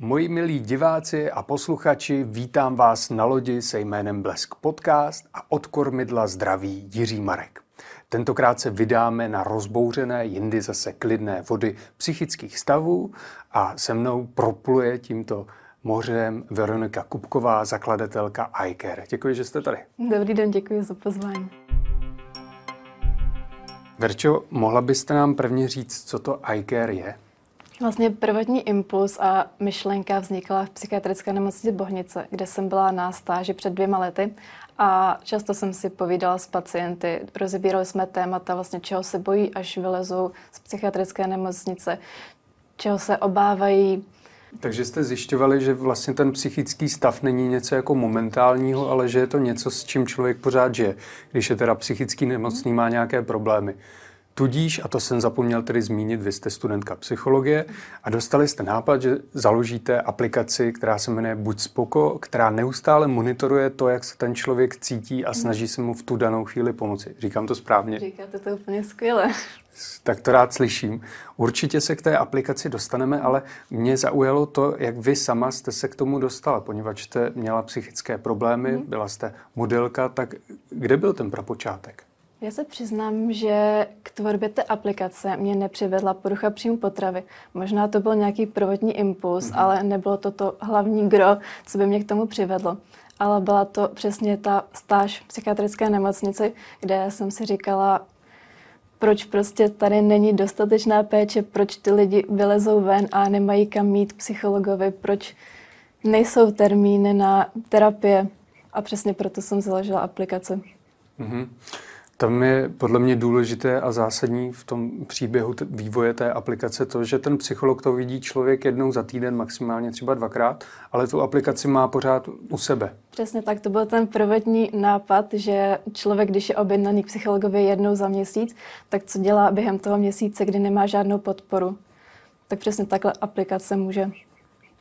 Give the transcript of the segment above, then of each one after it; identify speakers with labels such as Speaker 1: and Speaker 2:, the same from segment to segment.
Speaker 1: Moji milí diváci a posluchači, vítám vás na lodi se jménem Blesk Podcast a od kormidla zdraví Jiří Marek. Tentokrát se vydáme na rozbouřené, jindy zase klidné vody psychických stavů a se mnou propluje tímto mořem Veronika Kupková, zakladatelka iCare. Děkuji, že jste tady.
Speaker 2: Dobrý den, děkuji za pozvání.
Speaker 1: Verčo, mohla byste nám prvně říct, co to iCare je?
Speaker 2: Vlastně prvotní impuls a myšlenka vznikla v psychiatrické nemocnici Bohnice, kde jsem byla na stáži před dvěma lety a často jsem si povídala s pacienty, rozebírali jsme témata, vlastně čeho se bojí, až vylezou z psychiatrické nemocnice, čeho se obávají.
Speaker 1: Takže jste zjišťovali, že vlastně ten psychický stav není něco jako momentálního, ale že je to něco, s čím člověk pořád žije, když je teda psychický nemocný, má nějaké problémy. Tudíž, a to jsem zapomněl tedy zmínit, vy jste studentka psychologie a dostali jste nápad, že založíte aplikaci, která se jmenuje Buď spoko, která neustále monitoruje to, jak se ten člověk cítí a snaží se mu v tu danou chvíli pomoci. Říkám to správně?
Speaker 2: Říkáte to úplně skvěle.
Speaker 1: Tak to rád slyším. Určitě se k té aplikaci dostaneme, ale mě zaujalo to, jak vy sama jste se k tomu dostala, poněvadž jste měla psychické problémy, mm. byla jste modelka, tak kde byl ten prapočátek?
Speaker 2: Já se přiznám, že k tvorbě té aplikace mě nepřivedla porucha příjmu potravy. Možná to byl nějaký prvotní impuls, mm-hmm. ale nebylo to to hlavní gro, co by mě k tomu přivedlo. Ale byla to přesně ta stáž v psychiatrické nemocnici, kde jsem si říkala, proč prostě tady není dostatečná péče, proč ty lidi vylezou ven a nemají kam mít psychologovi, proč nejsou termíny na terapie. A přesně proto jsem založila aplikaci. Mm-hmm.
Speaker 1: Tam je podle mě důležité a zásadní v tom příběhu t- vývoje té aplikace to, že ten psycholog to vidí člověk jednou za týden, maximálně třeba dvakrát, ale tu aplikaci má pořád u sebe.
Speaker 2: Přesně tak, to byl ten prvotní nápad, že člověk, když je objednaný k psychologovi jednou za měsíc, tak co dělá během toho měsíce, kdy nemá žádnou podporu. Tak přesně takhle aplikace může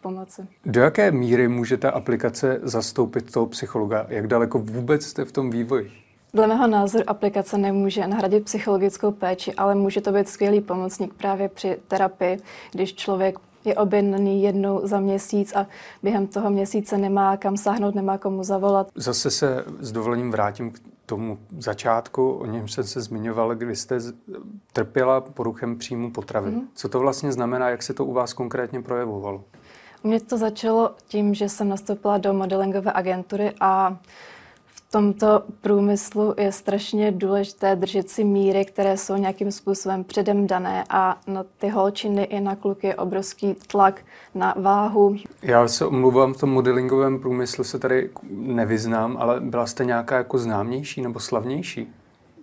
Speaker 2: pomoci.
Speaker 1: Do jaké míry může ta aplikace zastoupit toho psychologa? Jak daleko vůbec jste v tom vývoji?
Speaker 2: Dle mého názoru aplikace nemůže nahradit psychologickou péči, ale může to být skvělý pomocník právě při terapii, když člověk je objednaný jednou za měsíc a během toho měsíce nemá kam sáhnout, nemá komu zavolat.
Speaker 1: Zase se s dovolením vrátím k tomu začátku, o něm jsem se zmiňoval, kdy jste trpěla poruchem příjmu potravy. Mm-hmm. Co to vlastně znamená, jak se to u vás konkrétně projevovalo?
Speaker 2: U mě to začalo tím, že jsem nastoupila do modelingové agentury a tomto průmyslu je strašně důležité držet si míry, které jsou nějakým způsobem předem dané a na ty holčiny i na kluky je obrovský tlak na váhu.
Speaker 1: Já se omluvám, v tom modelingovém průmyslu se tady nevyznám, ale byla jste nějaká jako známější nebo slavnější?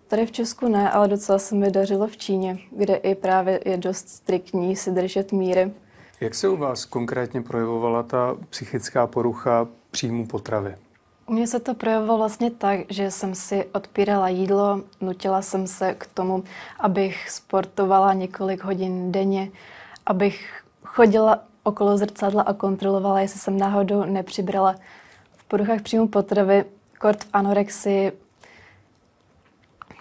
Speaker 2: Tady v Česku ne, ale docela se mi dařilo v Číně, kde i právě je dost striktní si držet míry.
Speaker 1: Jak se u vás konkrétně projevovala ta psychická porucha příjmu potravy?
Speaker 2: U mě se to projevovalo vlastně tak, že jsem si odpírala jídlo, nutila jsem se k tomu, abych sportovala několik hodin denně, abych chodila okolo zrcadla a kontrolovala, jestli jsem náhodou nepřibrala v poruchách příjmu potravy, kort v anorexii.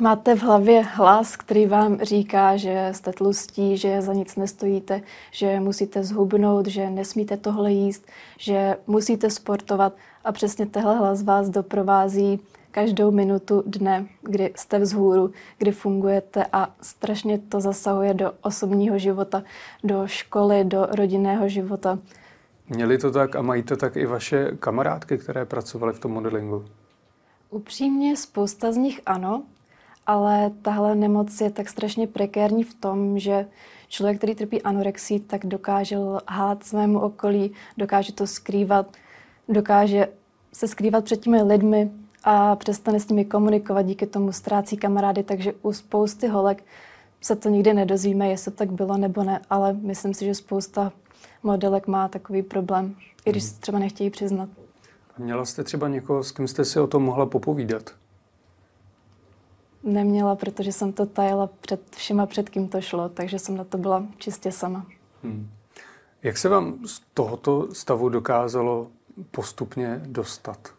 Speaker 2: Máte v hlavě hlas, který vám říká, že jste tlustí, že za nic nestojíte, že musíte zhubnout, že nesmíte tohle jíst, že musíte sportovat – a přesně tehle hlas vás doprovází každou minutu dne, kdy jste vzhůru, kdy fungujete a strašně to zasahuje do osobního života, do školy, do rodinného života.
Speaker 1: Měli to tak a mají to tak i vaše kamarádky, které pracovaly v tom modelingu?
Speaker 2: Upřímně spousta z nich ano, ale tahle nemoc je tak strašně prekérní v tom, že člověk, který trpí anorexí, tak dokáže lhát svému okolí, dokáže to skrývat, dokáže se skrývat před těmi lidmi a přestane s nimi komunikovat, díky tomu ztrácí kamarády, takže u spousty holek se to nikdy nedozvíme, jestli to tak bylo nebo ne, ale myslím si, že spousta modelek má takový problém, i když se třeba nechtějí přiznat.
Speaker 1: Měla jste třeba někoho, s kým jste si o tom mohla popovídat?
Speaker 2: Neměla, protože jsem to tajila před všema, před kým to šlo, takže jsem na to byla čistě sama. Hmm.
Speaker 1: Jak se vám z tohoto stavu dokázalo postupně dostat?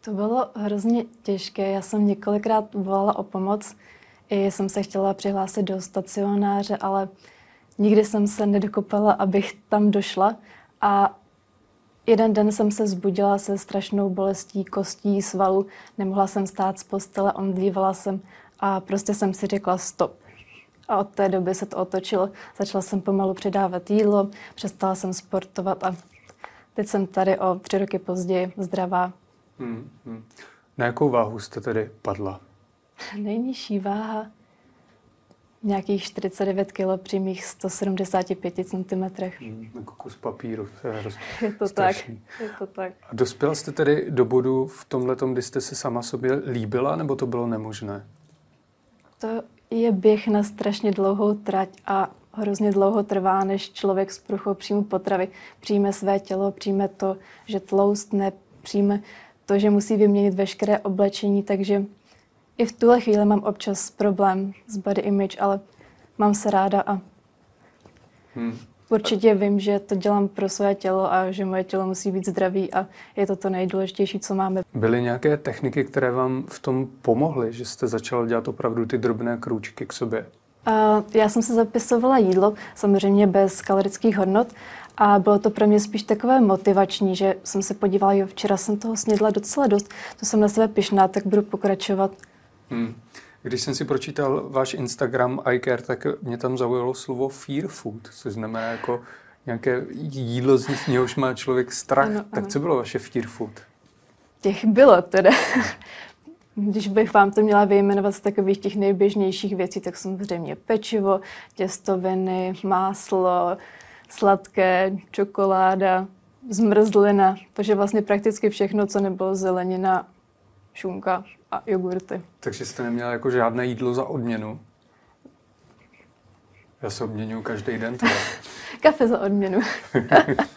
Speaker 2: To bylo hrozně těžké. Já jsem několikrát volala o pomoc. I jsem se chtěla přihlásit do stacionáře, ale nikdy jsem se nedokopala, abych tam došla. A jeden den jsem se zbudila se strašnou bolestí kostí, svalu, nemohla jsem stát z postele, omdlívala jsem a prostě jsem si řekla stop. A od té doby se to otočilo. Začala jsem pomalu přidávat jídlo, přestala jsem sportovat a teď jsem tady o tři roky později zdravá. Hmm,
Speaker 1: hmm. Na jakou váhu jste tedy padla?
Speaker 2: Nejnižší váha nějakých 49 kg při mých 175 cm.
Speaker 1: Hmm, jako kus papíru. To je, roz...
Speaker 2: je to strašný. tak. Je to tak.
Speaker 1: A dospěla jste tedy do bodu v tomhle, kdy jste se sama sobě líbila, nebo to bylo nemožné?
Speaker 2: To je běh na strašně dlouhou trať a hrozně dlouho trvá, než člověk s pruchou příjmu potravy přijme své tělo, přijme to, že tloustne, přijme to, že musí vyměnit veškeré oblečení, takže i v tuhle chvíli mám občas problém s body image, ale mám se ráda a hmm. určitě vím, že to dělám pro své tělo a že moje tělo musí být zdravý a je to to nejdůležitější, co máme.
Speaker 1: Byly nějaké techniky, které vám v tom pomohly, že jste začala dělat opravdu ty drobné krůčky k sobě?
Speaker 2: Uh, já jsem se zapisovala jídlo, samozřejmě bez kalorických hodnot, a bylo to pro mě spíš takové motivační, že jsem se podívala, jo, včera jsem toho snědla docela dost, to jsem na sebe pišná, tak budu pokračovat.
Speaker 1: Hmm. Když jsem si pročítal váš Instagram iCare, tak mě tam zaujalo slovo fear food, což znamená jako nějaké jídlo, z něhož má člověk strach. Ano, tak ano. co bylo vaše fear food?
Speaker 2: Těch bylo teda. Když bych vám to měla vyjmenovat z takových těch nejběžnějších věcí, tak samozřejmě pečivo, těstoviny, máslo, sladké, čokoláda, zmrzlina, takže vlastně prakticky všechno, co nebylo zelenina, šunka a jogurty.
Speaker 1: Takže jste neměla jako žádné jídlo za odměnu? Já se odměňuji každý den.
Speaker 2: Kafe za odměnu.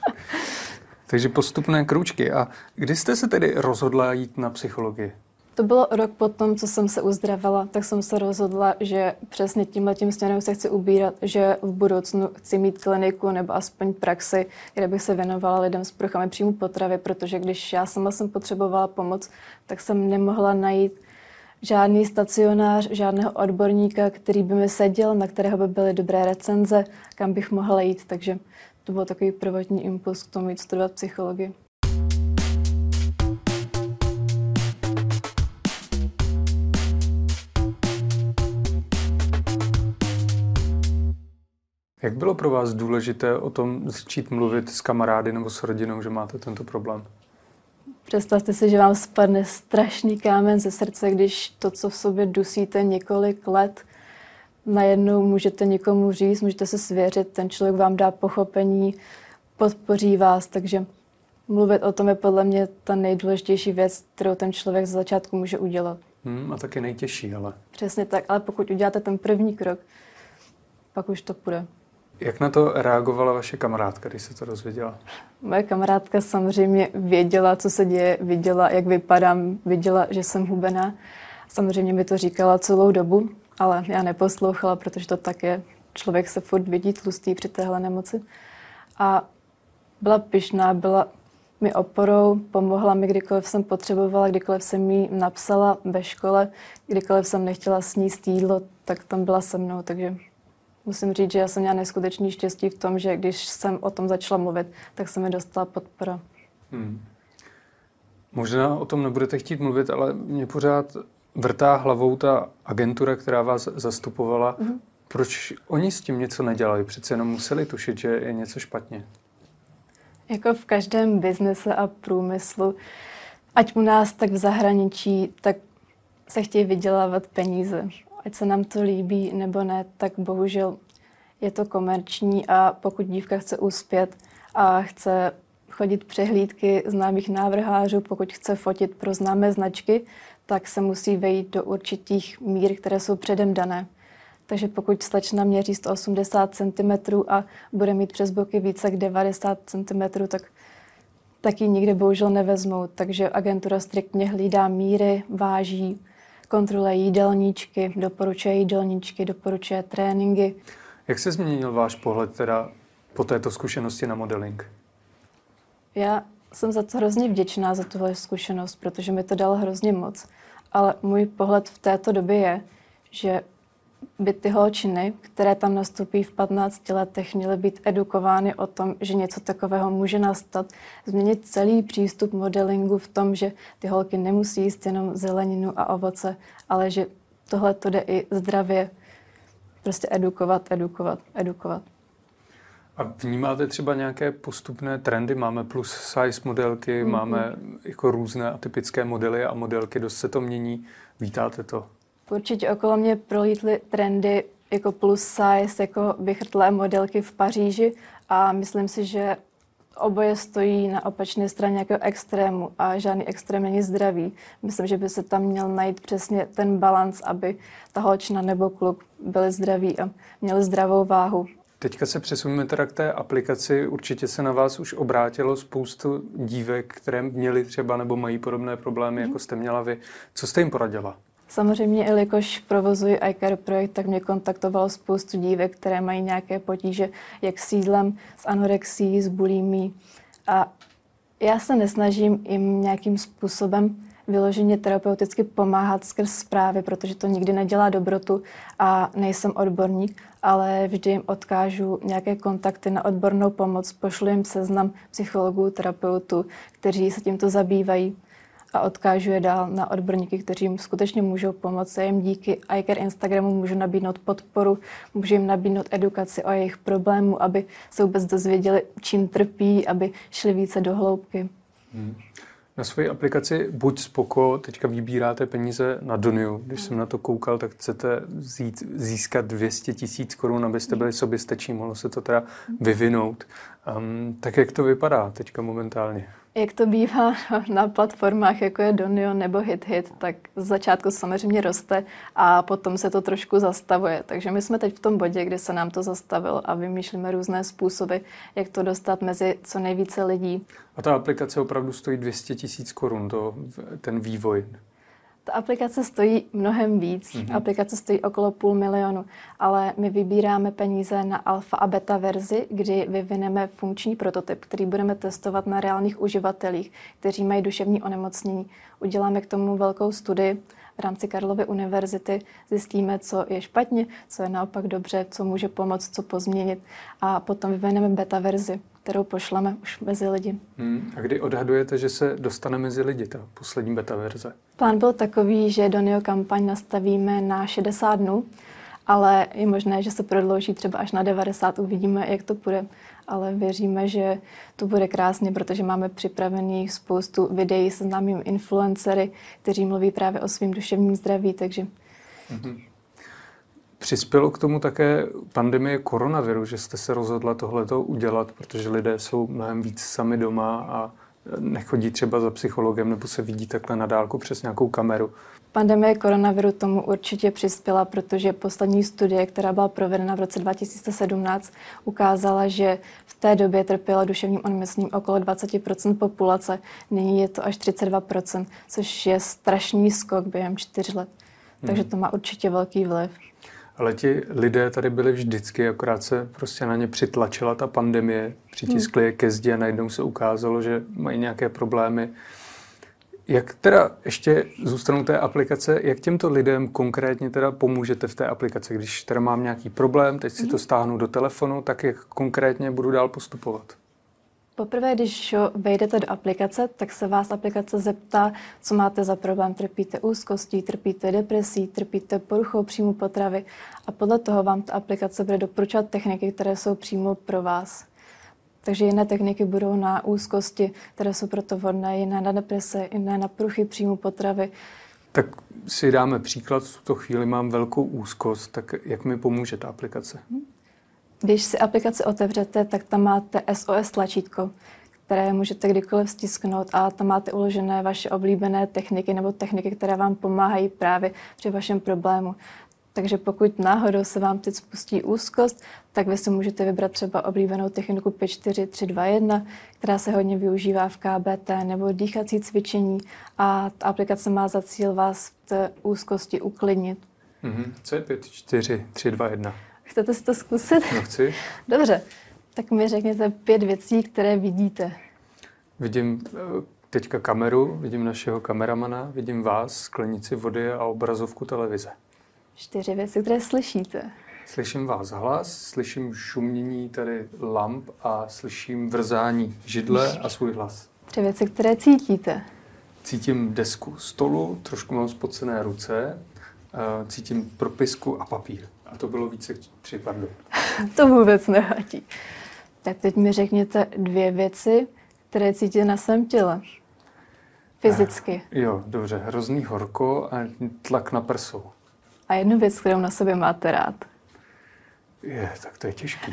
Speaker 1: Takže postupné kručky. A kdy jste se tedy rozhodla jít na psychologii?
Speaker 2: To bylo rok po tom, co jsem se uzdravila, tak jsem se rozhodla, že přesně tímhle tím směrem se chci ubírat, že v budoucnu chci mít kliniku nebo aspoň praxi, kde bych se věnovala lidem s pruchami příjmu potravy, protože když já sama jsem potřebovala pomoc, tak jsem nemohla najít žádný stacionář, žádného odborníka, který by mi seděl, na kterého by byly dobré recenze, kam bych mohla jít. Takže to byl takový prvotní impuls k tomu jít studovat psychologii.
Speaker 1: Jak bylo pro vás důležité o tom začít mluvit s kamarády nebo s rodinou, že máte tento problém?
Speaker 2: Představte si, že vám spadne strašný kámen ze srdce, když to, co v sobě dusíte několik let, najednou můžete někomu říct, můžete se svěřit, ten člověk vám dá pochopení, podpoří vás, takže mluvit o tom je podle mě ta nejdůležitější věc, kterou ten člověk z začátku může udělat.
Speaker 1: Hmm, a taky nejtěžší, ale.
Speaker 2: Přesně tak, ale pokud uděláte ten první krok, pak už to půjde.
Speaker 1: Jak na to reagovala vaše kamarádka, když se to dozvěděla?
Speaker 2: Moje kamarádka samozřejmě věděla, co se děje, viděla, jak vypadám, viděla, že jsem hubená. Samozřejmě mi to říkala celou dobu, ale já neposlouchala, protože to tak je. Člověk se furt vidí tlustý při téhle nemoci. A byla pyšná, byla mi oporou, pomohla mi, kdykoliv jsem potřebovala, kdykoliv jsem jí napsala ve škole, kdykoliv jsem nechtěla sníst jídlo, tak tam byla se mnou, takže Musím říct, že já jsem měla neskutečný štěstí v tom, že když jsem o tom začala mluvit, tak se mi dostala podpora. Hmm.
Speaker 1: Možná o tom nebudete chtít mluvit, ale mě pořád vrtá hlavou ta agentura, která vás zastupovala. Mm-hmm. Proč oni s tím něco nedělali? Přece jenom museli tušit, že je něco špatně.
Speaker 2: Jako v každém biznese a průmyslu, ať u nás, tak v zahraničí, tak se chtějí vydělávat peníze ať se nám to líbí nebo ne, tak bohužel je to komerční a pokud dívka chce uspět a chce chodit přehlídky známých návrhářů, pokud chce fotit pro známé značky, tak se musí vejít do určitých mír, které jsou předem dané. Takže pokud slečna měří 180 cm a bude mít přes boky více jak 90 cm, tak taky nikdy bohužel nevezmou. Takže agentura striktně hlídá míry, váží, kontroluje jídelníčky, doporučuje jídelníčky, doporučuje tréninky.
Speaker 1: Jak se změnil váš pohled teda po této zkušenosti na modeling?
Speaker 2: Já jsem za to hrozně vděčná, za tuhle zkušenost, protože mi to dalo hrozně moc. Ale můj pohled v této době je, že by ty holčiny, které tam nastoupí v 15 letech, měly být edukovány o tom, že něco takového může nastat, změnit celý přístup modelingu v tom, že ty holky nemusí jíst jenom zeleninu a ovoce, ale že tohle to jde i zdravě prostě edukovat, edukovat, edukovat.
Speaker 1: A vnímáte třeba nějaké postupné trendy? Máme plus size modelky, mm-hmm. máme jako různé atypické modely a modelky, dost se to mění. Vítáte to?
Speaker 2: Určitě okolo mě prolítly trendy jako plus size, jako vychrtlé modelky v Paříži a myslím si, že oboje stojí na opačné straně jako extrému a žádný extrém není zdravý. Myslím, že by se tam měl najít přesně ten balans, aby ta holčina nebo kluk byli zdraví a měli zdravou váhu.
Speaker 1: Teďka se přesuneme teda k té aplikaci. Určitě se na vás už obrátilo spoustu dívek, které měly třeba nebo mají podobné problémy, mm. jako jste měla vy. Co jste jim poradila?
Speaker 2: Samozřejmě, jelikož provozuji iCare projekt, tak mě kontaktovalo spoustu dívek, které mají nějaké potíže, jak s jídlem, s anorexí, s bulimí. A já se nesnažím jim nějakým způsobem vyloženě terapeuticky pomáhat skrz zprávy, protože to nikdy nedělá dobrotu a nejsem odborník, ale vždy jim odkážu nějaké kontakty na odbornou pomoc, pošlu jim seznam psychologů, terapeutů, kteří se tímto zabývají a odkážu je dál na odborníky, kteří jim skutečně můžou pomoct. Já jim díky iCare Instagramu můžu nabídnout podporu, můžu jim nabídnout edukaci o jejich problému, aby se vůbec dozvěděli, čím trpí, aby šli více do hloubky. Hmm.
Speaker 1: Na svoji aplikaci Buď Spoko teďka vybíráte peníze na Doniu. Když jsem na to koukal, tak chcete zít, získat 200 tisíc korun, abyste byli soběstační. Mohlo se to teda vyvinout. Um, tak jak to vypadá teďka momentálně?
Speaker 2: Jak to bývá na platformách, jako je Donio nebo HitHit, tak z začátku samozřejmě roste a potom se to trošku zastavuje. Takže my jsme teď v tom bodě, kde se nám to zastavilo a vymýšlíme různé způsoby, jak to dostat mezi co nejvíce lidí.
Speaker 1: A ta aplikace opravdu stojí 200 tisíc korun, ten vývoj.
Speaker 2: Ta aplikace stojí mnohem víc. Mm-hmm. Aplikace stojí okolo půl milionu, ale my vybíráme peníze na alfa a beta verzi, kdy vyvineme funkční prototyp, který budeme testovat na reálných uživatelích, kteří mají duševní onemocnění. Uděláme k tomu velkou studii v rámci Karlovy univerzity, zjistíme, co je špatně, co je naopak dobře, co může pomoct, co pozměnit a potom vyvineme beta verzi kterou pošleme už mezi lidi.
Speaker 1: Hmm. A kdy odhadujete, že se dostane mezi lidi, ta poslední beta verze?
Speaker 2: Plán byl takový, že Donio kampaň nastavíme na 60 dnů, ale je možné, že se prodlouží třeba až na 90, uvidíme, jak to půjde. Ale věříme, že to bude krásně, protože máme připravený spoustu videí se známými influencery, kteří mluví právě o svém duševním zdraví, takže mm-hmm.
Speaker 1: Přispělo k tomu také pandemie koronaviru, že jste se rozhodla tohleto udělat, protože lidé jsou mnohem víc sami doma a nechodí třeba za psychologem nebo se vidí takhle na dálku přes nějakou kameru.
Speaker 2: Pandemie koronaviru tomu určitě přispěla, protože poslední studie, která byla provedena v roce 2017, ukázala, že v té době trpěla duševním onemocněním okolo 20% populace. Nyní je to až 32% což je strašný skok během čtyř let. Takže hmm. to má určitě velký vliv.
Speaker 1: Ale ti lidé tady byli vždycky, akorát se prostě na ně přitlačila ta pandemie, přitiskli je ke zdi a najednou se ukázalo, že mají nějaké problémy. Jak teda ještě zůstanou té aplikace, jak těmto lidem konkrétně teda pomůžete v té aplikaci? Když teda mám nějaký problém, teď si to stáhnu do telefonu, tak jak konkrétně budu dál postupovat?
Speaker 2: Poprvé, když vejdete do aplikace, tak se vás aplikace zeptá, co máte za problém. Trpíte úzkostí, trpíte depresí, trpíte poruchou příjmu potravy a podle toho vám ta aplikace bude doporučovat techniky, které jsou přímo pro vás. Takže jiné techniky budou na úzkosti, které jsou proto vhodné, jiné na deprese, jiné na poruchy příjmu potravy.
Speaker 1: Tak si dáme příklad, v tuto chvíli mám velkou úzkost, tak jak mi pomůže ta aplikace? Hmm.
Speaker 2: Když si aplikaci otevřete, tak tam máte SOS tlačítko, které můžete kdykoliv stisknout a tam máte uložené vaše oblíbené techniky nebo techniky, které vám pomáhají právě při vašem problému. Takže pokud náhodou se vám teď spustí úzkost, tak vy si můžete vybrat třeba oblíbenou techniku 54321, která se hodně využívá v KBT nebo dýchací cvičení a ta aplikace má za cíl vás v té úzkosti uklidnit.
Speaker 1: Mm-hmm. Co je 54321?
Speaker 2: Chcete si to zkusit?
Speaker 1: No chci.
Speaker 2: Dobře, tak mi řekněte pět věcí, které vidíte.
Speaker 1: Vidím eh, teďka kameru, vidím našeho kameramana, vidím vás, sklenici vody a obrazovku televize.
Speaker 2: Čtyři věci, které slyšíte.
Speaker 1: Slyším vás hlas, slyším šumění tady lamp a slyším vrzání židle a svůj hlas.
Speaker 2: Tři věci, které cítíte.
Speaker 1: Cítím desku stolu, trošku mám spocené ruce, eh, cítím propisku a papír. A to bylo více tři, pardon.
Speaker 2: to vůbec nevadí. Tak teď mi řekněte dvě věci, které cítíte na svém těle. Fyzicky.
Speaker 1: Eh, jo, dobře. Hrozný horko a tlak na prsou.
Speaker 2: A jednu věc, kterou na sobě máte rád.
Speaker 1: Je, tak to je těžký.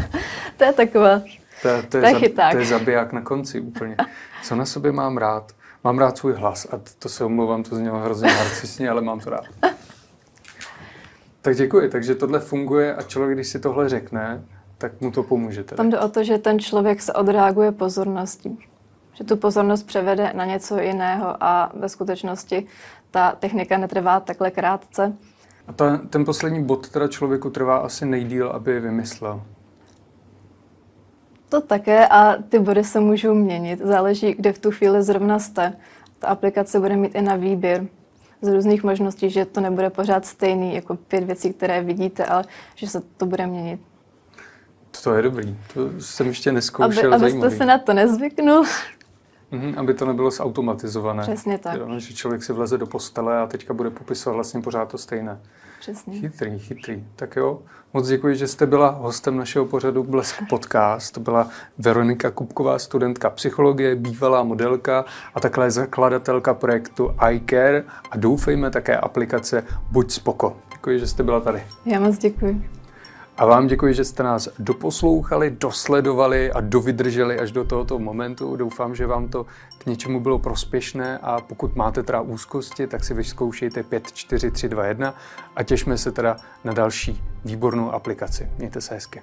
Speaker 2: to je taková.
Speaker 1: To, to,
Speaker 2: to, je,
Speaker 1: je
Speaker 2: chyták.
Speaker 1: to je zabiják na konci úplně. Co na sobě mám rád? Mám rád svůj hlas a to se omlouvám, to znělo hrozně narcisně, ale mám to rád. Tak děkuji. Takže tohle funguje a člověk, když si tohle řekne, tak mu to pomůže. Tedy.
Speaker 2: Tam jde o to, že ten člověk se odreaguje pozorností. Že tu pozornost převede na něco jiného a ve skutečnosti ta technika netrvá takhle krátce.
Speaker 1: A ta, ten poslední bod teda člověku trvá asi nejdíl, aby je vymyslel.
Speaker 2: To také a ty body se můžou měnit. Záleží, kde v tu chvíli zrovna jste. Ta aplikace bude mít i na výběr z různých možností, že to nebude pořád stejný, jako pět věcí, které vidíte, ale že se to bude měnit.
Speaker 1: To je dobrý, to jsem ještě neskoušel.
Speaker 2: Aby, abyste se na to nezvyknul.
Speaker 1: Mm, aby to nebylo zautomatizované.
Speaker 2: Přesně tak.
Speaker 1: Jo, že člověk si vleze do postele a teďka bude popisovat vlastně pořád to stejné.
Speaker 2: Přesně.
Speaker 1: Chytrý, chytrý. Tak jo, moc děkuji, že jste byla hostem našeho pořadu Blesk Podcast. To byla Veronika Kupková, studentka psychologie, bývalá modelka a takhle zakladatelka projektu iCare a doufejme také aplikace Buď spoko. Děkuji, že jste byla tady.
Speaker 2: Já moc děkuji.
Speaker 1: A vám děkuji, že jste nás doposlouchali, dosledovali a dovydrželi až do tohoto momentu. Doufám, že vám to k něčemu bylo prospěšné a pokud máte teda úzkosti, tak si vyzkoušejte 5, 4, 3, 2, 1 a těšme se teda na další výbornou aplikaci. Mějte se hezky.